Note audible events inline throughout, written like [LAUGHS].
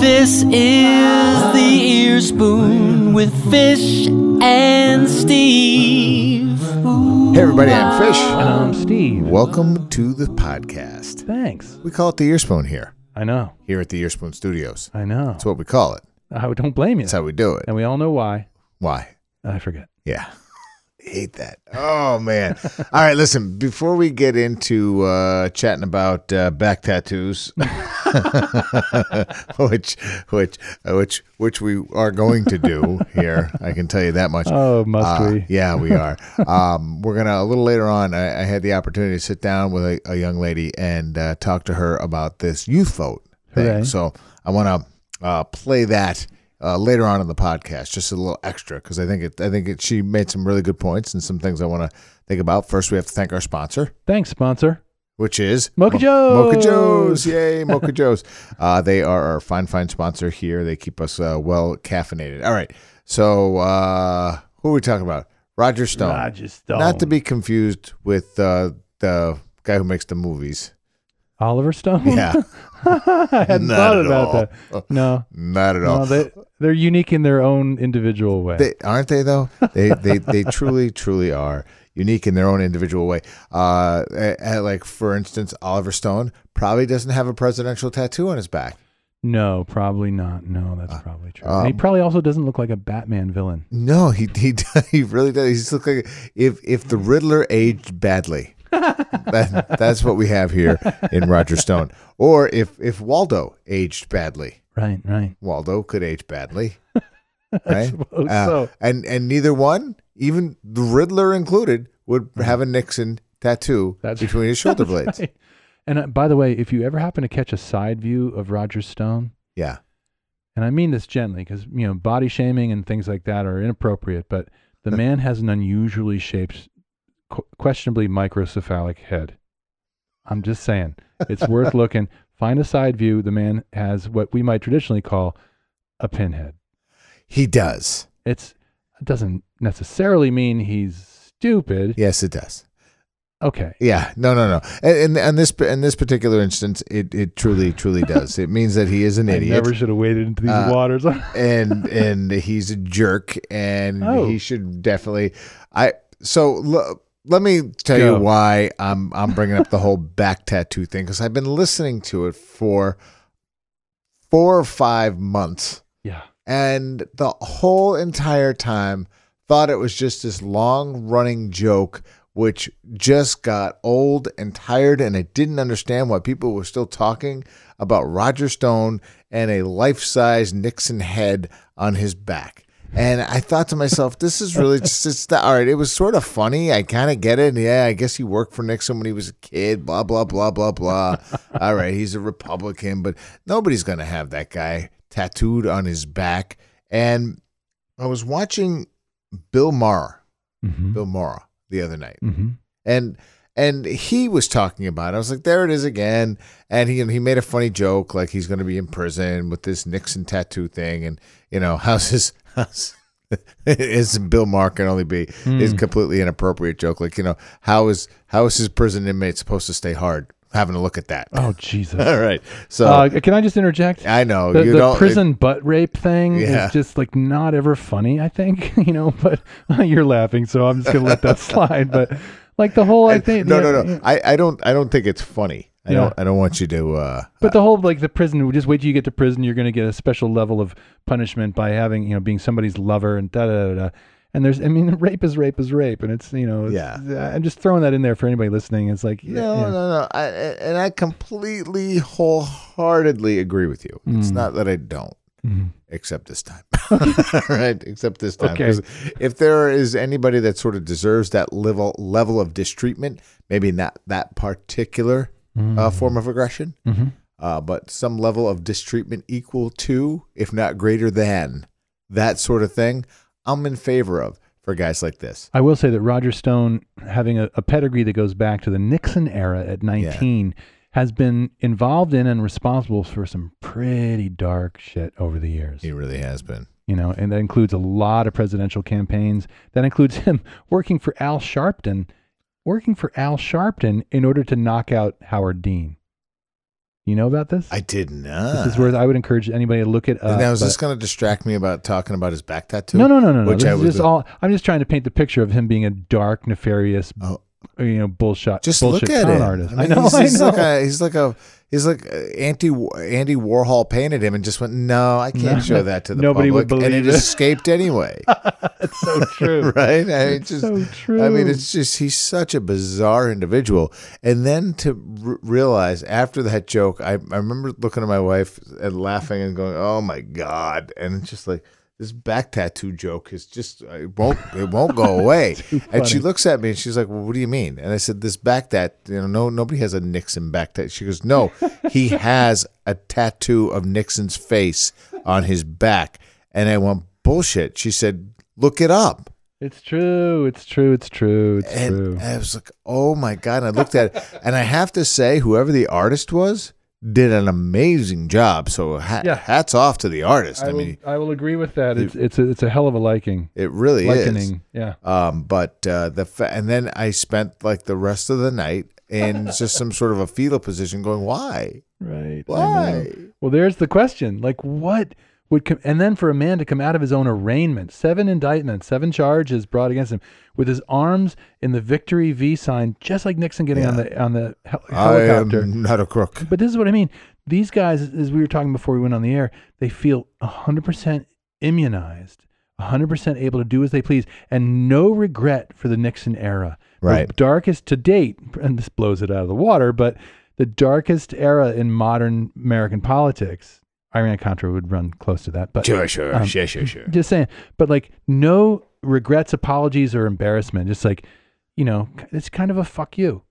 This is the ear spoon with Fish and Steve. Hey everybody, I'm Fish. And I'm Steve. Welcome to the podcast. Thanks. We call it the ear spoon here, I know. here at the Ear Spoon Studios. I know. That's what we call it. I don't blame you. That's how we do it. And we all know why. Why? I forget. Yeah. Hate that. Oh man. All right, listen, before we get into uh chatting about uh, back tattoos [LAUGHS] which which uh, which which we are going to do here, I can tell you that much. Oh, must Uh, we? Yeah, we are. um, we're gonna a little later on. I, I had the opportunity to sit down with a, a young lady and uh, talk to her about this youth vote thing. Hooray. So I want to uh, play that uh, later on in the podcast, just a little extra because I think it. I think it, she made some really good points and some things I want to think about. First, we have to thank our sponsor, Thanks, sponsor. which is Mocha Joe's. Mocha Joe's. Yay, [LAUGHS] Mocha Joe's. Uh, they are our fine, fine sponsor here. They keep us uh, well caffeinated. All right. So, uh, who are we talking about? Roger Stone. Roger Stone. Not to be confused with uh, the guy who makes the movies. Oliver Stone? Yeah, [LAUGHS] [LAUGHS] I hadn't Not thought about all. that. No. [LAUGHS] not at all. No, they, they're unique in their own individual way. They aren't they though? They they they truly [LAUGHS] truly are unique in their own individual way. Uh, eh, eh, like for instance, Oliver Stone probably doesn't have a presidential tattoo on his back. no, probably not. No, that's probably true. and he um, probably also doesn't look like a Batman villain. No, he he he really does. He just looks like if if the Riddler aged badly. That, that's what we have here in Roger Stone. Or if if Waldo aged badly, Right, right. Waldo could age badly, [LAUGHS] right? suppose Uh, so. And and neither one, even the Riddler included, would have a Nixon tattoo [LAUGHS] That's- between his shoulder [LAUGHS] blades. right. And uh, by the way, if you ever happen to catch a side view of Roger Stone, Yeah, and I mean this gently because you know body shaming and things like that are inappropriate, but the man has an unusually shaped, qu- questionably microcephalic head. I'm just saying, it's worth [LAUGHS] looking. Find a side view. The man has what we might traditionally call a pinhead. he does. It's it doesn't necessarily mean he's stupid. Yes, it does. Okay. Yeah, no, no, no. And in this in this particular instance, it, it truly truly [LAUGHS] does. It means that he is an I idiot. never should have waded into these Uh, waters. [LAUGHS] and and he's a jerk and Oh. he should definitely i so l- let me tell you why i'm i'm bringing up the whole back tattoo thing because i've been listening to it for four or five months yeah. and the whole entire time thought it was just this long running joke which just got old and tired and I didn't understand why people were still talking about Roger Stone and a life-size Nixon head on his back. And I thought to myself, this is really just it's the, all right. It was sort of funny. I kind of get it. And yeah, I guess he worked for Nixon when he was a kid. Blah blah blah blah blah. [LAUGHS] all right, he's a Republican, but nobody's gonna have that guy tattooed on his back. And I was watching Bill Maher, Mm-hmm. Bill Maher, the other night, Mm-hmm. and and he was talking about. It. I was like, there it is again. And he he made a funny joke, like he's going to be in prison with this Nixon tattoo thing, and you know how's his how's is Bill Maher can only be is Hmm. completely inappropriate joke. Like you know how is how is his prison inmate supposed to stay hard? Having a look at that. Oh Jesus. [LAUGHS] All right, so uh, can I just interject? I know the, the prison butt rape thing Yeah. is just like not ever funny. I think [LAUGHS] you know, but [LAUGHS] you're laughing, so I'm just gonna let that slide. But like the whole, I think no, yeah, no, no. yeah. I, I don't I don't think it's funny. I Yeah. don't I don't want you to. Uh, But the whole like the prison, just wait till you get to prison. You're gonna get a special level of punishment by having you know being somebody's lover and da da da. da. And there's, I mean, [LAUGHS] rape is rape is rape, and it's you know, it's, Yeah. I'm just throwing that in there for anybody listening. It's like, No, yeah. no, no. I, and I completely, wholeheartedly agree with you. It's Mm. not that I don't, Mhm. except this time. [LAUGHS] right? Except this time. Okay. If there is anybody that sort of deserves that level level of distreatment, maybe not that particular uh, form of aggression, Mhm. uh, but some level of distreatment equal to, if not greater than, that sort of thing, I'm in favor of for guys like this. I will say that Roger Stone, having a, a pedigree that goes back to the Nixon era at 19, has been involved in and responsible for some pretty dark shit over the years. He really has been. You know, and that includes a lot of presidential campaigns. That includes [LAUGHS] him working for Al Sharpton working for Al Sharpton in order to knock out Howard Dean. You know about this? I did not. this is where I would encourage anybody to look it up. now, is but- this going to distract me about talking about his back tattoo? no, no, no, no, no. Which This I is was just all. I'm just trying to paint the picture of him being a dark, nefarious, Oh. you know, bullshit, Just bullshit look at con it. artist. I, mean, know. He's, I know. like a he's like a he's like uh, anti Andy Warhol painted him and just went, no, I can't No. show that to the Nobody public, would and it it. escaped anyway. [LAUGHS] It's so [LAUGHS] true. right? I mean, just, so true. I mean, it's just he's such a bizarre individual. And then to r- realize after that joke, I, I remember looking at my wife and laughing and going, "Oh my god!" And it's just like this back tattoo joke is just uh, it won't it won't go [LAUGHS] away. and she looks at me and she's like, well, "What do you mean?" And I said, "This back tat, you know, no nobody has a Nixon back tattoo." She goes, "No, he [LAUGHS] has a tattoo of Nixon's face on his back." And I went, "Bullshit." She said, "Look it up." It's true. It's true. It's true. It's And true. I was like, oh my God. And I looked at it, and I have to say, whoever the artist was did an amazing job. So ha- Yeah. hats off to the artist. I, I, will, mean, I will agree with that. It's it's a, it's a hell of a liking. it really is. Yeah. Um, but uh, the fa- and then I spent like the rest of the night in [LAUGHS] just some sort of a fetal position, going, why, Right. Why? Well, there's the question. Like, what would come, and then for a man to come out of his own arraignment, seven indictments, seven charges brought against him, with his arms in the victory V sign, just like Nixon getting on the on the hel- I helicopter. am not a crook. But this is what I mean. These guys, as we were talking before we went on the air, they feel 100% immunized, 100% able to do as they please, and no regret for the Nixon era. Right. The darkest to date, and this blows it out of the water, but the darkest era in modern American politics. Iran Contra would run close to that, but Sure, sure, Um, sure, sure, sure. just saying. But like, no regrets, apologies, or embarrassment. Just like, you know, it's kind of a fuck you.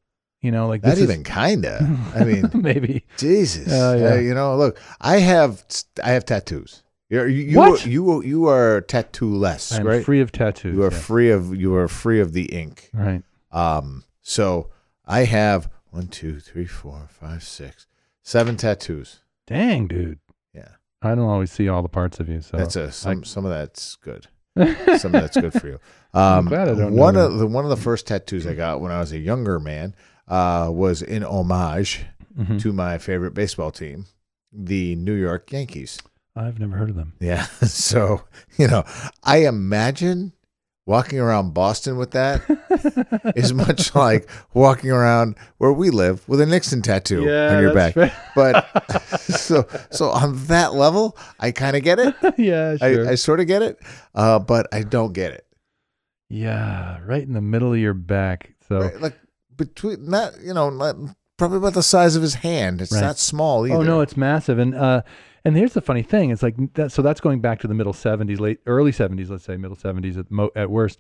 You know, like Not this is- even kinda. [LAUGHS] I mean, [LAUGHS] maybe. Jesus. Uh, yeah. Uh, you know, look, I have I have tattoos. You're, you you What? you you are tattoo less, right? free of tattoos. You are yeah. free of you are free of the ink. Right. Um, so I have one, two, three, four, five, six, seven tattoos. Dang, dude. I don't always see all the parts of you. So that's a some I- some of that's good. [LAUGHS] Some of that's good for you. Um, glad I don't know one of the one of the first tattoos I got when I was a younger man uh, was in homage Mhm. to my favorite baseball team, the New York Yankees. I've never heard of them. Yeah. [LAUGHS] So, you know, I imagine walking around Boston with that is much [LAUGHS] like walking around where we live with a Nixon tattoo on your back. Fair. But [LAUGHS] so so on that level, I kind of get it. [LAUGHS] yeah, sure. I, I sort of get it, uh, but I don't get it. yeah, right in the middle of your back. So, Right? Like between not, you know, not, probably about the size of his hand. It's Right. not small either. oh no, it's massive. And uh, and here's the funny thing: it's like that. So that's going back to the middle '70s, late early '70s, let's say middle '70s at mo- at worst.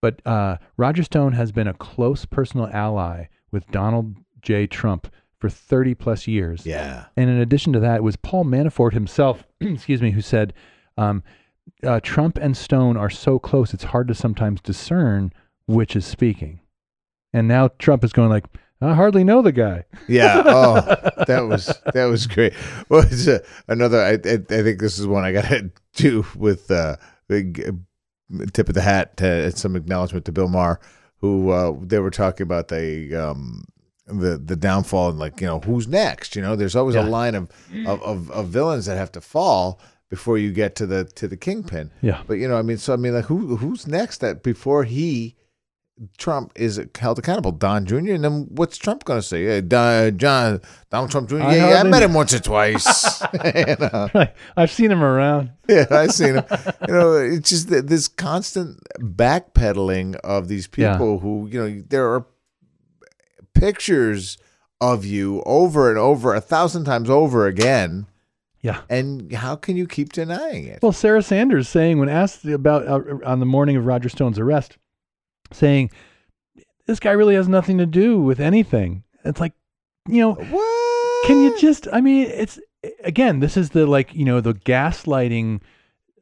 But uh, Roger Stone has been a close personal ally with Donald J. Trump for 30 plus years. yeah. And in addition to that, it was Paul Manafort himself, [CLEARS THROAT] excuse me, who said, um, uh, Trump and Stone are so close, it's hard to sometimes discern which is speaking. And now Trump is going like, I hardly know the guy. Yeah. [LAUGHS] Oh, that was that was great. Well, it's uh, another. I, I I think this is one I got to [LAUGHS] do with uh, big uh, tip of the hat to some acknowledgement to Bill Maher, who uh, they were talking about the um the the downfall and like you know who's next. You know, there's always Yeah. a line of, of of of villains that have to fall before you get to the to the kingpin. Yeah. But you know, I mean, so I mean, like who who's next that before he. Trump is held accountable. Don Jr. And then what's Trump going to say? Hey, Don, John, Donald Trump Jr. I yeah, yeah, I met him once or twice. [LAUGHS] [LAUGHS] you know? I've seen him around. Yeah, I've seen him. You know, it's just this constant backpedaling of these Yeah. people who, you know, there are pictures of you over and over, a thousand times over again. Yeah. And how can you keep denying it? Well, Sarah Sanders saying, when asked about uh, on the morning of Roger Stone's arrest, saying, this guy really has nothing to do with anything. It's like, you know, what? Can you just? I mean, it's again. This is the like you know the gaslighting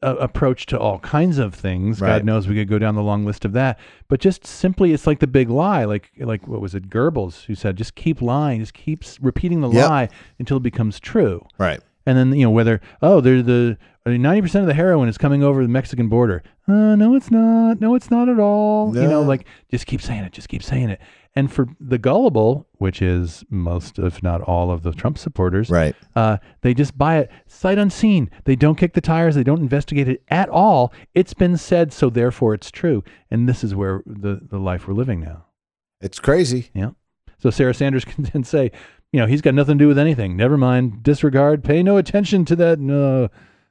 uh, approach to all kinds of things. Right. God knows we could go down the long list of that. But just simply, it's like the big lie. Like like what was it? Goebbels who said, just keep lying, just keep repeating the Yep. lie until it becomes true. Right. And then you know whether oh they're the ninety percent of the heroin is coming over the Mexican border. Uh, no, it's not. No, it's not at all. You know, No. like just keep saying it. Just keep saying it. And for the gullible, which is most, if not all, of the Trump supporters, Right. uh, they just buy it sight unseen. They don't kick the tires. They don't investigate it at all. It's been said, so therefore it's true. And this is where the, the life we're living now. It's crazy. Yeah. So Sarah Sanders [LAUGHS] can then say, you know, he's got nothing to do with anything. Never mind. Disregard. Pay no attention to that. No,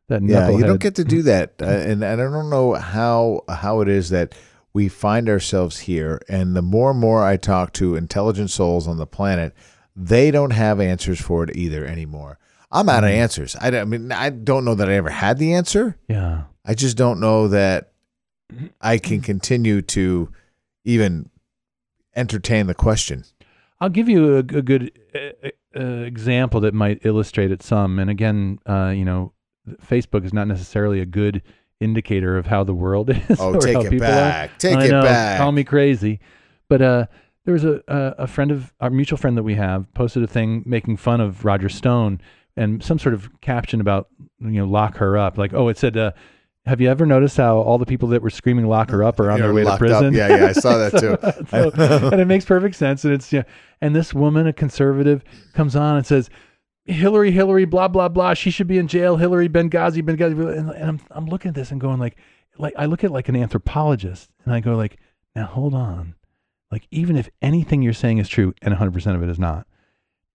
that Yeah, you don't get to do that, uh, and, and I don't know how how it is that we find ourselves here. And the more and more I talk to intelligent souls on the planet, they don't have answers for it either anymore. I'm out of Mm. answers. I, I mean, I don't know that I ever had the answer. Yeah. I just don't know that I can [CLEARS THROAT] continue to even entertain the question. I'll give you a, a good uh, uh, example that might illustrate it some. And again, uh, you know, Facebook is not necessarily a good indicator of how the world [LAUGHS] is. Oh, or take how it people back. Are. Take I it know, back. Call me crazy, but uh, there was a, a a friend of our mutual friend that we have posted a thing making fun of Roger Stone and some sort of caption about you know lock her up. Like, oh, it said. Have you ever noticed how all the people that were screaming "lock her up" are on their way to locked up. prison? Yeah, yeah, I saw that [LAUGHS] too. [LAUGHS] So- and it makes perfect sense. And it's yeah. And this woman, a conservative, comes on and says, "Hillary, Hillary, blah blah blah. She should be in jail. Hillary, Benghazi, Benghazi." And, and I'm I'm looking at this and going like, like I look at like an anthropologist, and I go like, now hold on, like even if anything you're saying is true, and 100 percent of it is not,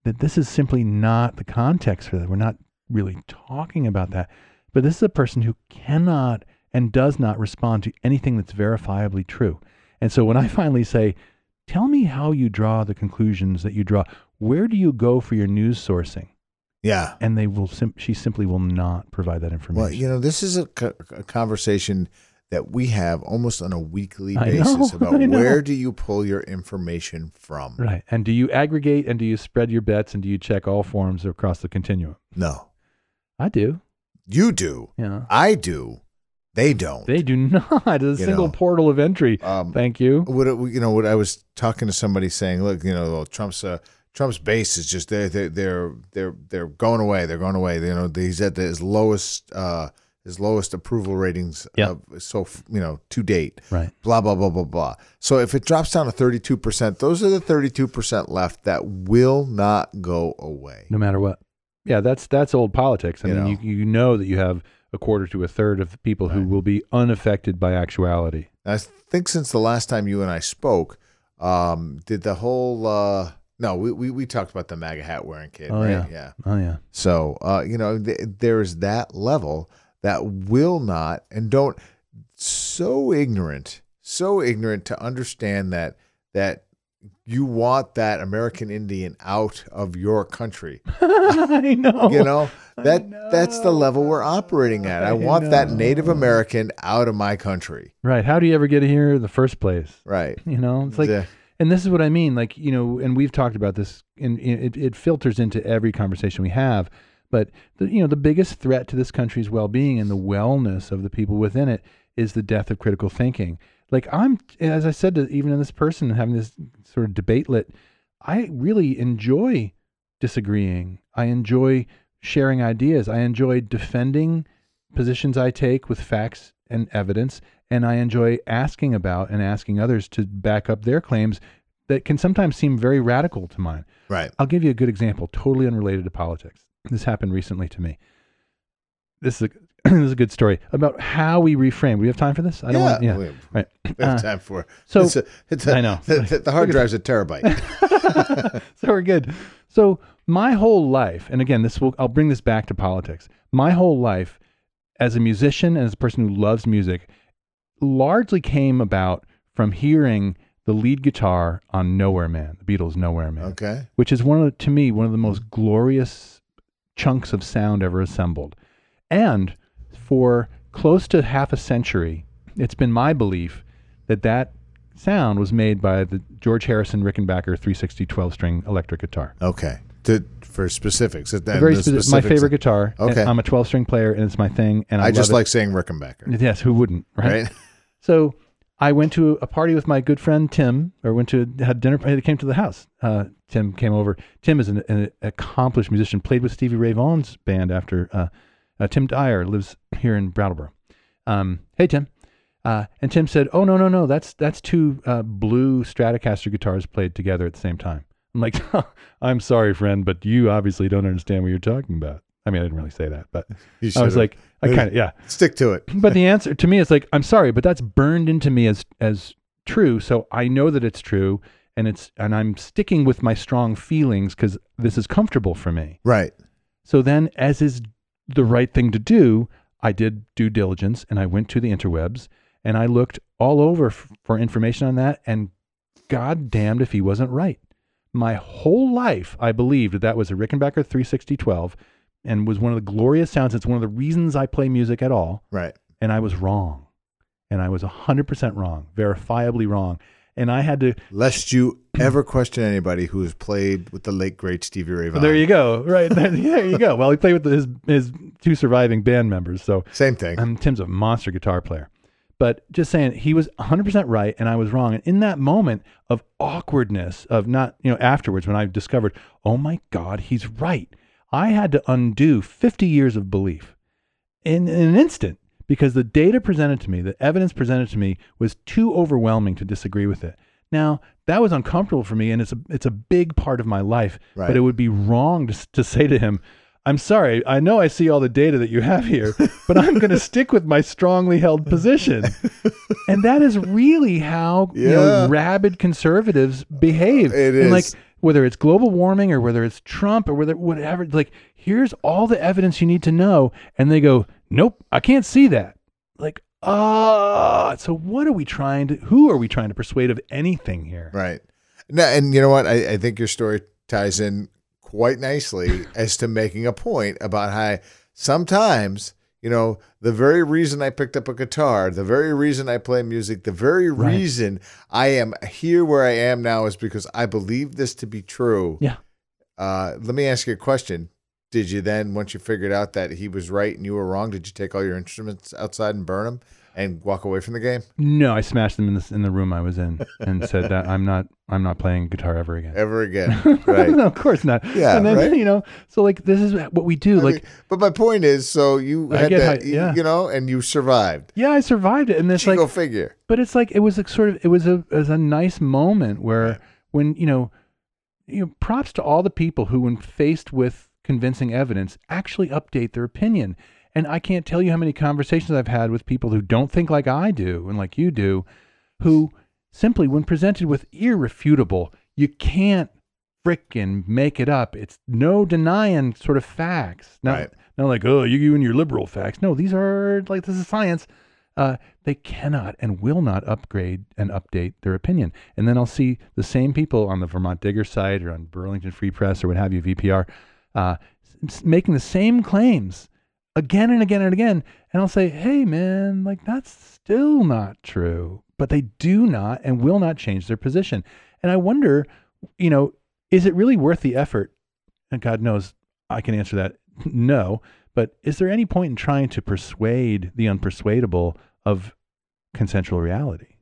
that this is simply not the context for that. We're not really talking about that. But this is a person who cannot and does not respond to anything that's verifiably true. And so when I [LAUGHS] finally say, tell me how you draw the conclusions that you draw, where do you go for your news sourcing? Yeah. And they will, sim- she simply will not provide that information. Well, you know, this is a, co- a conversation that we have almost on a weekly basis know, [LAUGHS] about where do you pull your information from? right. And do you aggregate and do you spread your bets and do you check all forms across the continuum? No, I do. You do. Yeah. I do. They don't. They do [LAUGHS] not. A single know. portal of entry. um, Thank you. what it- you know, what I was talking to somebody saying, look, you know, Trump's uh, Trump's base is just they're they're they're they're, they're going away. They're going away. You know, he's at his lowest uh, his lowest approval ratings. Yeah. Of, so you know to date. Right. blah blah blah blah blah. So if it drops down to 32%, those are the 32% left that will not go away. no matter what. Yeah, that's that's old politics. I You mean, know. you you know that you have a quarter to a third of the people who will be unaffected by actuality. I think since the last time you and I spoke, um, did the whole uh no, we, we, we talked about the MAGA hat wearing kid, Oh, right? yeah. Oh yeah, So, uh, you know, th- there's that level that will not and don't so ignorant, so ignorant to understand that that you want that American Indian out of your country. [LAUGHS] I know. You know, that know. that's the level we're operating at. I, I want that. Native American out of my country. right? How do you ever get here in the first place? Right. [LAUGHS] You know, it's like, Yeah. and this is what I mean. Like, you know, and we've talked about this, and it, it filters into every conversation we have. But the, you know, the biggest threat to this country's well-being and the wellness of the people within it is the death of critical thinking. Like I'm, as I said, to even in this person and having this sort of debate lit, I really enjoy disagreeing. I enjoy sharing ideas. I enjoy defending positions I take with facts and evidence, and I enjoy asking about and asking others to back up their claims that can sometimes seem very radical to mine. Right. I'll give you a good example, totally unrelated to politics. This happened recently to me. This is a this is a good story about how we reframe. We have time for this? I don't want. Yeah, we, right. we have Uh, time for so- it's a, it's a, I know. the, the hard drive's a terabyte. [LAUGHS] so we're good. So my whole life, and again, this will I'll bring this back to politics. My whole life, as a musician and as a person who loves music, largely came about from hearing the lead guitar on Nowhere Man, the Beatles' Nowhere Man, Okay. which is one of the, to me one of the most glorious chunks of sound ever assembled. And for close to half a century, it's been my belief that that sound was made by the George Harrison Rickenbacker 360 12 string electric guitar. Okay. To, for specifics. that- very specific, my favorite guitar. Okay. I'm a 12 string player and it's my thing. And I, I, just love like saying Rickenbacker. Yes, who wouldn't, right? Right. [LAUGHS] So I went to a party with my good friend Tim, or went to had dinner. He came to the house. Uh, Tim came over. Tim is an, an accomplished musician. Played with Stevie Ray Vaughan's band after. Uh, Tim Dyer lives here in Brattleboro. Um, hey Tim, Uh, and Tim said, "Oh no, no, no, that's that's two uh, blue Stratocaster guitars played together at the same time." I'm like, [LAUGHS] "I'm sorry, friend, but you obviously don't understand what you're talking about." I mean, I didn't really say that, but I was like, I kind of yeah. stick to it. But the answer to me is like, I'm sorry, but that's burned into me as as true. So I know that it's true, and it's and I'm sticking with my strong feelings because this is comfortable for me. Right. So then, as is the right thing to do, I did due diligence and I went to the interwebs and I looked all over f- for information on that. And God damned if he wasn't right. My whole life, I believed that that was a Rickenbacker 36012 and was one of the glorious sounds. It's one of the reasons I play music at all. Right. And I was wrong. And I was 100% wrong, verifiably wrong. And I had to Lest you ever question anybody who has played with the late great Stevie Ray Vaughan. There you go. Right. [LAUGHS] there you go. Well, he played with his his two surviving band members. So Same thing. um, Tim's a monster guitar player. But just saying, he was 100% right and I was wrong. And in that moment of awkwardness, of not, you know, afterwards when I discovered, oh my God, he's right, I had to undo 50 years of belief in, in an instant because the data presented to me, the evidence presented to me was too overwhelming to disagree with it. Now, that was uncomfortable for me and it's a, it's a big part of my life, Right. but it would be wrong to, to say to him, I'm sorry, I know I see all the data that you have here, [LAUGHS] but I'm going to stick with my strongly held position. [LAUGHS] And that is really how you know, rabid conservatives behave. It And like whether it's global warming or whether it's Trump or whether whatever, like here's all the evidence you need to know, and they go, nope, I can't see that. Like, ah, so what are we trying to? Who are we trying to persuade of anything here? Right. No, and you know what? I, I think your story ties in quite nicely [LAUGHS] as to making a point about how sometimes, you know, the very reason I picked up a guitar, the very reason I play music, the very Right. reason I am here where I am now is because I believe this to be true. Yeah. Uh, let me ask you a question. Did you then, once you figured out that he was right and you were wrong, did you take all your instruments outside and burn them and walk away from the game No, I smashed them in the in the room I was in and said that I'm not I'm not playing guitar ever again. ever again? [LAUGHS] Right. no, of course not. Yeah, and then right? you know, so like this is what we do. I like, mean, but my point is, so you I had that, yeah. you know, and you survived. yeah, I survived it, and this like, figure. but it's like it was a sort of it was a it was a nice moment where Right. when you know, you know, props to all the people who, when faced with convincing evidence, actually update their opinion. And I can't tell you how many conversations I've had with people who don't think like I do and like you do, who simply, when presented with irrefutable, you can't frickin' make it up. It's no denying sort of facts. Not, Right. not like, oh, you, you and your liberal facts. No, these are like, this is science. Uh, they cannot and will not upgrade and update their opinion. And then I'll see the same people on the Vermont Digger site or on Burlington Free Press or what have you, VPR, uh, making the same claims again and again and again. And I'll say, hey, man, like that's still not true. But they do not and will not change their position. And I wonder, you know, is it really worth the effort? And God knows I can answer that [LAUGHS] no. But is there any point in trying to persuade the unpersuadable of consensual reality?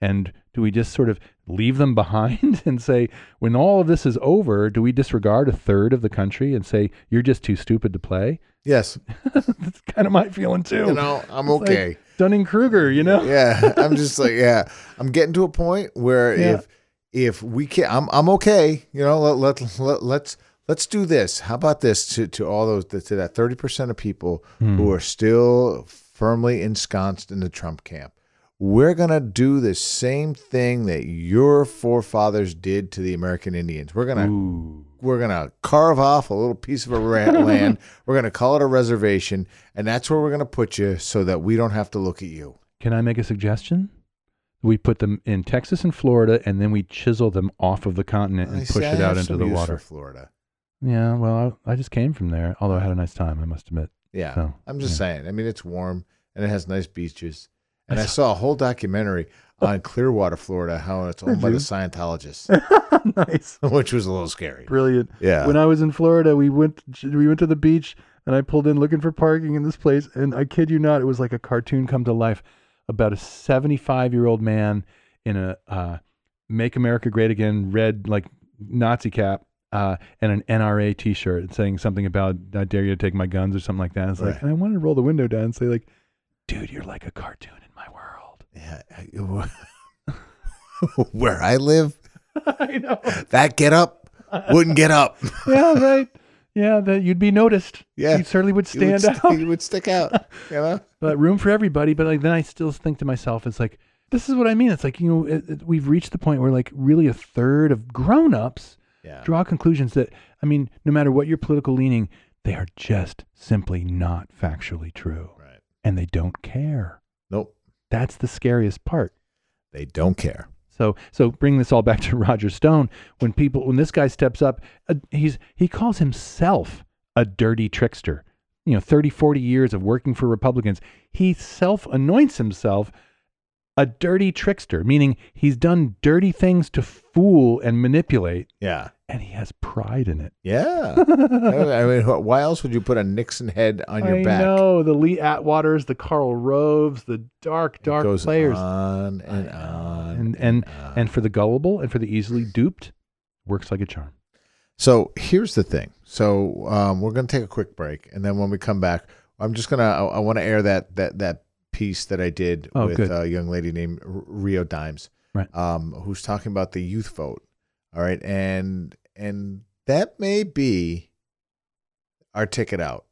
And do we just sort of leave them behind [LAUGHS] and say, when all of this is over, do we disregard a third of the country and say, you're just too stupid to play? Yes. [LAUGHS] That's kind of my feeling too. You know, I'm It's like okay. Dunning Kruger, you know? yeah. [LAUGHS] I'm just like, yeah. I'm getting to a point where Yeah. if if we can't, I'm I'm okay. You know, let, let, let let's let's do this. How about this to, to all those to that 30% of people Hmm. who are still firmly ensconced in the Trump camp. We're going to do the same thing that your forefathers did to the American Indians. We're going to we're gonna carve off a little piece of a [LAUGHS] land. We're gonna call it a reservation, and that's where we're gonna put you, so that we don't have to look at you. Can I make a suggestion? We put them in Texas and Florida, and then we chisel them off of the continent and see, push I it out into the water. Florida. Yeah, well, I, I just came from there, although I had a nice time, I must admit. Yeah, So, I'm just yeah. saying. I mean, it's warm and it has nice beaches. And I saw a whole documentary [LAUGHS] on Clearwater, Florida, how it's owned by the? Scientologists, [LAUGHS] nice. [LAUGHS] which was a little scary. Brilliant. Yeah. When I was in Florida, we went we went to the beach and I pulled in looking for parking in this place and I kid you not, it was like a cartoon come to life about a 75-year-old man in a uh, Make America Great Again red like Nazi cap uh, and an NRA t-shirt saying something about I dare you to take my guns or something like that. It's like Right. and I wanted to roll the window down and say like dude, you're like a cartoon in my world. Yeah, [LAUGHS] where I live, [LAUGHS] I know. that get up wouldn't get up. [LAUGHS] Yeah, right. Yeah, that you'd be noticed. Yeah. you certainly would You would stand st- out. You would stick out. You know. but room for everybody. But like then I still think to myself, it's like this is what I mean. It's like you know it, it- we've reached the point where like really a third of grown-ups Yeah. draw conclusions that I mean, no matter what your political leaning, they are just simply not factually true, Right. and they don't care. That's the scariest part. They don't care. So, so bring this all back to [LAUGHS] Roger Stone. When people, when this guy steps up, uh, he's he calls himself a dirty trickster. You know, 30, 40 years of working for Republicans. He self anoints himself a dirty trickster, meaning he's done dirty things to fool and manipulate, Yeah. And he has pride in it. Yeah. [LAUGHS] I mean, why else would you put a Nixon head on your I back? know the Lee Atwaters, the Karl Roves, the dark, dark players, on and on and and on. and for the gullible and for the easily duped, works like a charm. So here's the thing. So um, we're going to take a quick break, and then when we come back, I'm just gonna I, I want to air that that that piece that I did Oh, with good. a young lady named Rio Dimes, Right. Um, who's talking about the youth vote. All right, and and that may be our ticket out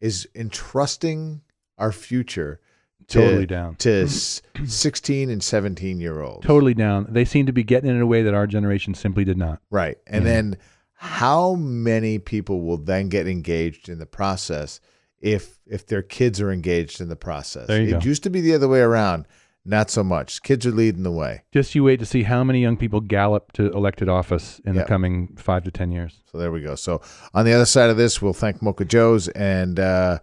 is entrusting our future to Totally down. to 16 and 17 year olds. Totally down. They seem to be getting it in a way that our generation simply did not. Right. And Yeah. then how many people will then get engaged in the process if if their kids are engaged in the process? It go. used to be the other way around. Not so much. Kids are leading the way. Just you wait to see how many young people gallop to elected office in Yep. the coming five to ten years. So there we go. So on the other side of this, we'll thank Mocha Joe's and uh,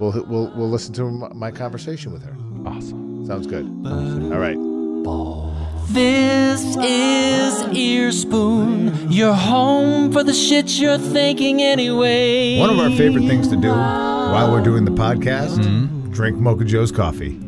we'll we'll we'll listen to my conversation with her. Awesome. Sounds good. All right. This is Earspoon, your home for the shit you're thinking anyway. One of our favorite things to do while we're doing the podcast, drink Mocha Joe's coffee.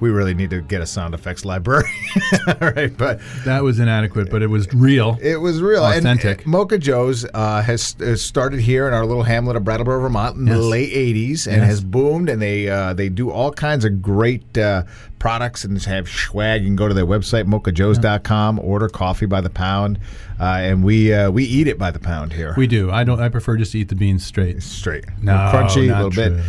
We really need to get a sound effects library. [LAUGHS] All right, but That was inadequate, but it was real. it was real. Authentic. uh, Mocha Joe's uh, has, has started here in our little hamlet of Brattleboro, Vermont in the late 80s and Yes. has boomed. And they uh, they do all kinds of great uh, products and have swag. You can go to their website, mochajoes.com, order coffee by the pound. Uh, and we uh, we eat it by the pound here. We do. I don't. I prefer just to eat the beans straight. straight. No, crunchy, a little bit.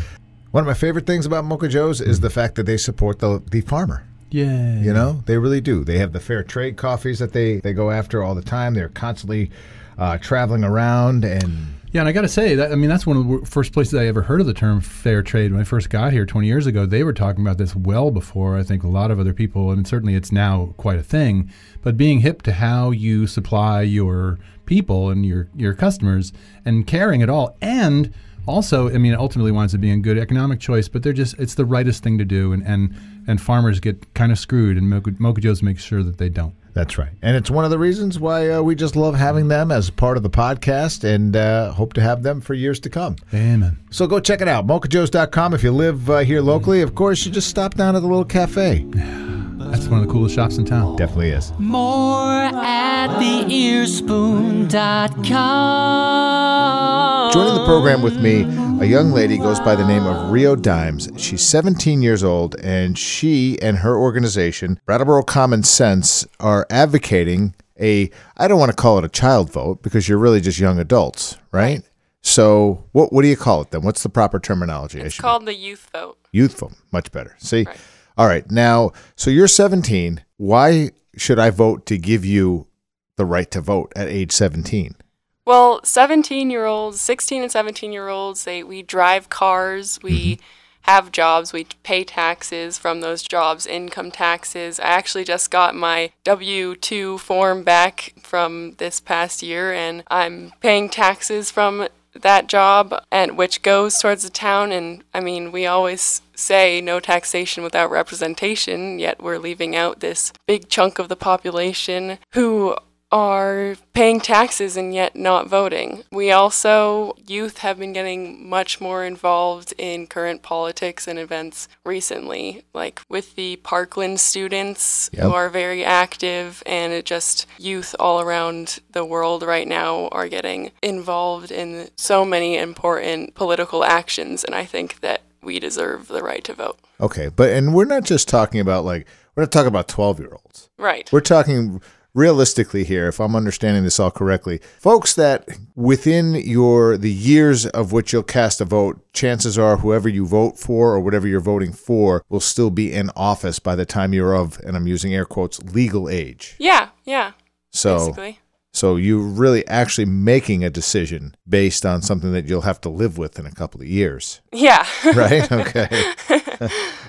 One of my favorite things about Mocha Joe's is the fact that they support the the farmer. Yeah. You know, they really do. They have the fair trade coffees that they they go after all the time. They're constantly uh, traveling around and Yeah, and I got to say that I mean that's one of the first places I ever heard of the term fair trade. When I first got here 20 years ago, they were talking about this well before I think a lot of other people, and certainly it's now quite a thing. But being hip to how you supply your people and your your customers, and caring at all, and also, I mean, it ultimately winds up being a good economic choice. But they're just it's the rightest thing to do, and and and farmers get kind of screwed, and Mocha, Mocha Joe's makes sure that they don't. That's right. And it's one of the reasons why uh, we just love having them as part of the podcast and uh, hope to have them for years to come. Amen. So go check it out, mochajoes.com. If you live uh, here locally, of course, you just stop down at the little cafe. [SIGHS] [LAUGHS] That's one of the coolest shops in town. Definitely is. More at theearspoon.com. Joining the program with me, a young lady goes by the name of Rio Dimes. She's 17 years old, and she and her organization, Brattleboro Common Sense, are advocating a, I don't want to call it a child vote because you're really just young adults, right? So, what what do you call it then? What's the proper terminology? I It's should- called the youth vote. youth vote. Much better. See? Right. All right. Now, so you're 17. Why should I vote to give you the right to vote at age 17? Well, 17 year olds, 16 and 17 year olds, they we drive cars, we mm-hmm. have jobs, we pay taxes from those jobs, income taxes. I actually just got my W 2 form back from this past year, and I'm paying taxes from that job and which goes towards the town and I mean we always say no taxation without representation yet we're leaving out this big chunk of the population who are paying taxes and yet not voting. We also, youth have been getting much more involved in current politics and events recently, like with the Parkland students Yep. who are very active, and it just youth all around the world right now are getting involved in so many important political actions. And I think that we deserve the right to vote. Okay, but and we're not just talking about like we're not talking about twelve year olds. Right. We're talking realistically here, if I'm understanding this all correctly, folks that within your the years of which you'll cast a vote, chances are whoever you vote for or whatever you're voting for will still be in office by the time you're of, and I'm using air quotes, legal age. Yeah, yeah. So basically. So you're really actually making a decision based on something that you'll have to live with in a couple of years. Yeah. [LAUGHS] Right? [LAUGHS] Okay.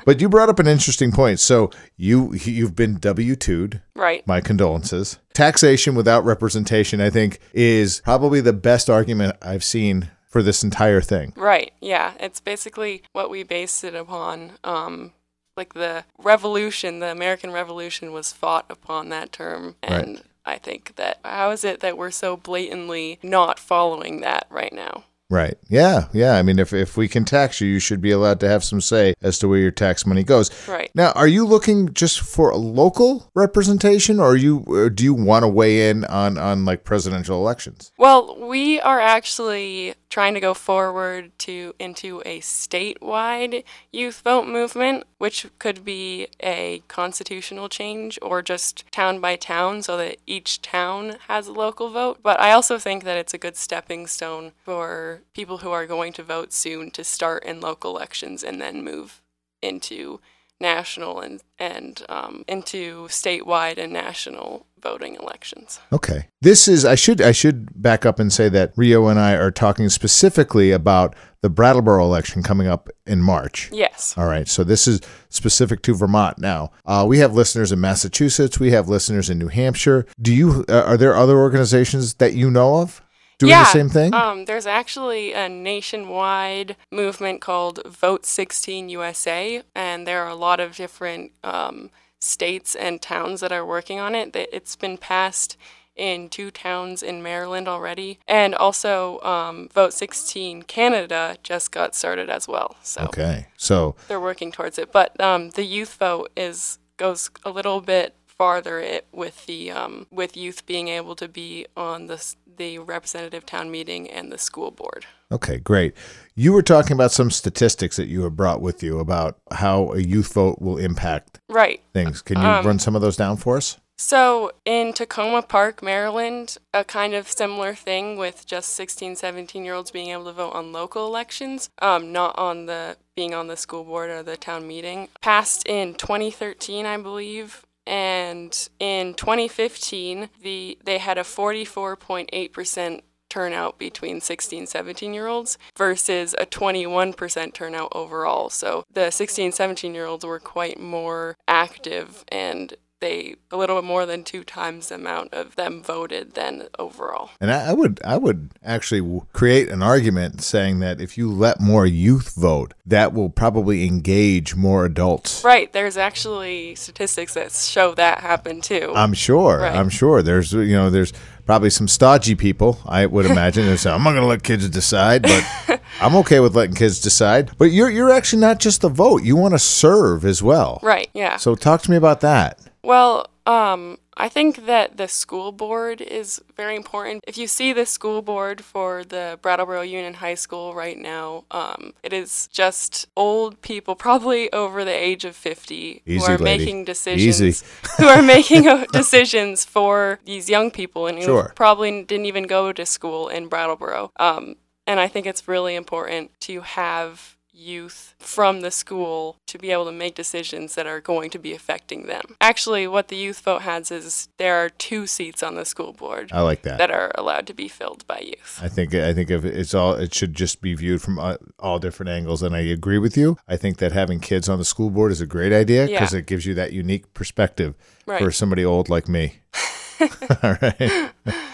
but you brought up an interesting point. So you you've been W-2'd right. my condolences. Taxation without representation, I think, is probably the best argument I've seen for this entire thing. Right. Yeah. It's basically what we based it upon. Um, like the revolution, the American Revolution was fought upon that term. Right. I think that how is it that we're so blatantly not following that right now? Right. Yeah. Yeah. I mean, if, if we can tax you, you should be allowed to have some say as to where your tax money goes. Right. Now, are you looking just for a local representation, or you or do you want to weigh in on on like presidential elections? Well, we are actually trying to go forward to into a statewide youth vote movement, which could be a constitutional change or just town by town so that each town has a local vote. But I also think that it's a good stepping stone for people who are going to vote soon to start in local elections and then move into national and and um, into statewide and national voting elections. Okay. This is I should I should back up and say that Rio and I are talking specifically about the Brattleboro election coming up in March. Yes. All right. So this is specific to Vermont now. Uh, we have listeners in Massachusetts. We have listeners in New Hampshire. Do you uh, are there other organizations that you know of doing yeah, the same thing? Um, there's actually a nationwide movement called Vote 16 USA, and there are a lot of different um, states and towns that are working on it. That It's been passed in two towns in Maryland already, and also um, Vote 16 Canada just got started as well. So okay. So they're working towards it. But um, the youth vote is goes a little bit farther it, with the um, with youth being able to be on the the representative town meeting and the school board. okay, great. You were talking about some statistics that you have brought with you about how a youth vote will impact Right. things. Can you Um, run some of those down for us? So in Takoma Park, Maryland, a kind of similar thing with just 16, 17 year olds being able to vote on local elections, um, not on the being on the school board or the town meeting, passed in 2013, I believe. And in 2015, the they had a 44.8% turnout between 16 17 year olds versus a 21% turnout overall. So the 16 17 year olds were quite more active and they a little bit more than two times the amount of them voted than overall And I, I would I would actually create an argument saying that if you let more youth vote, that will probably engage more adults. right there's actually statistics that show that happen too I'm sure. Right. I'm sure. There's you know there's probably some stodgy people. I would [LAUGHS] imagine. They say I'm not going to let kids decide, but [LAUGHS] I'm okay with letting kids decide. But you're you're actually not just a vote. You want to serve as well. right yeah So talk to me about that. Well, um, I think that the school board is very important. If you see the school board for the Brattleboro Union High School right now, um, it is just old people, [LAUGHS] probably over the age of 50, Easy, who are lady. making decisions. Easy. [LAUGHS] who are making uh, decisions for these young people and who Sure. probably didn't even go to school in Brattleboro. Um, and I think it's really important to have youth from the school to be able to make decisions that are going to be affecting them. Actually, what the youth vote has is there are two seats on the school board I like that. that are allowed to be filled by youth. I think I think if it's all it should just be viewed from uh, all different angles, and I agree with you. I think that having kids on the school board is a great idea because Yeah. it gives you that unique perspective Right. for somebody old like me. [LAUGHS] [LAUGHS] all right, [LAUGHS]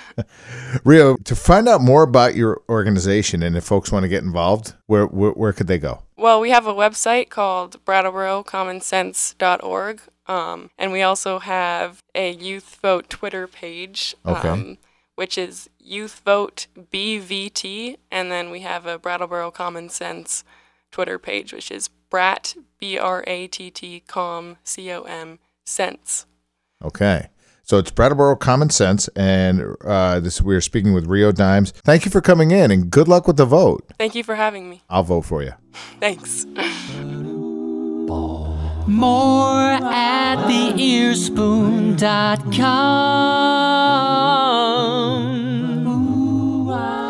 Rio. To find out more about your organization and if folks want to get involved, where where, where could they go? Well, we have a website called brattleborocommonssense.org, um, and we also have a Youth Vote Twitter page, Okay. um, which is Youth Vote BVT, and then we have a Brattleboro Common Sense Twitter page, which is Brat B R A T T Com C O M Sense. Okay. So it's Brattleboro Common Sense, and uh, this we are speaking with Rio Dimes. Thank you for coming in, and good luck with the vote. Thank you for having me. I'll vote for you. Thanks. More at theearspoon.com. Ooh, ah.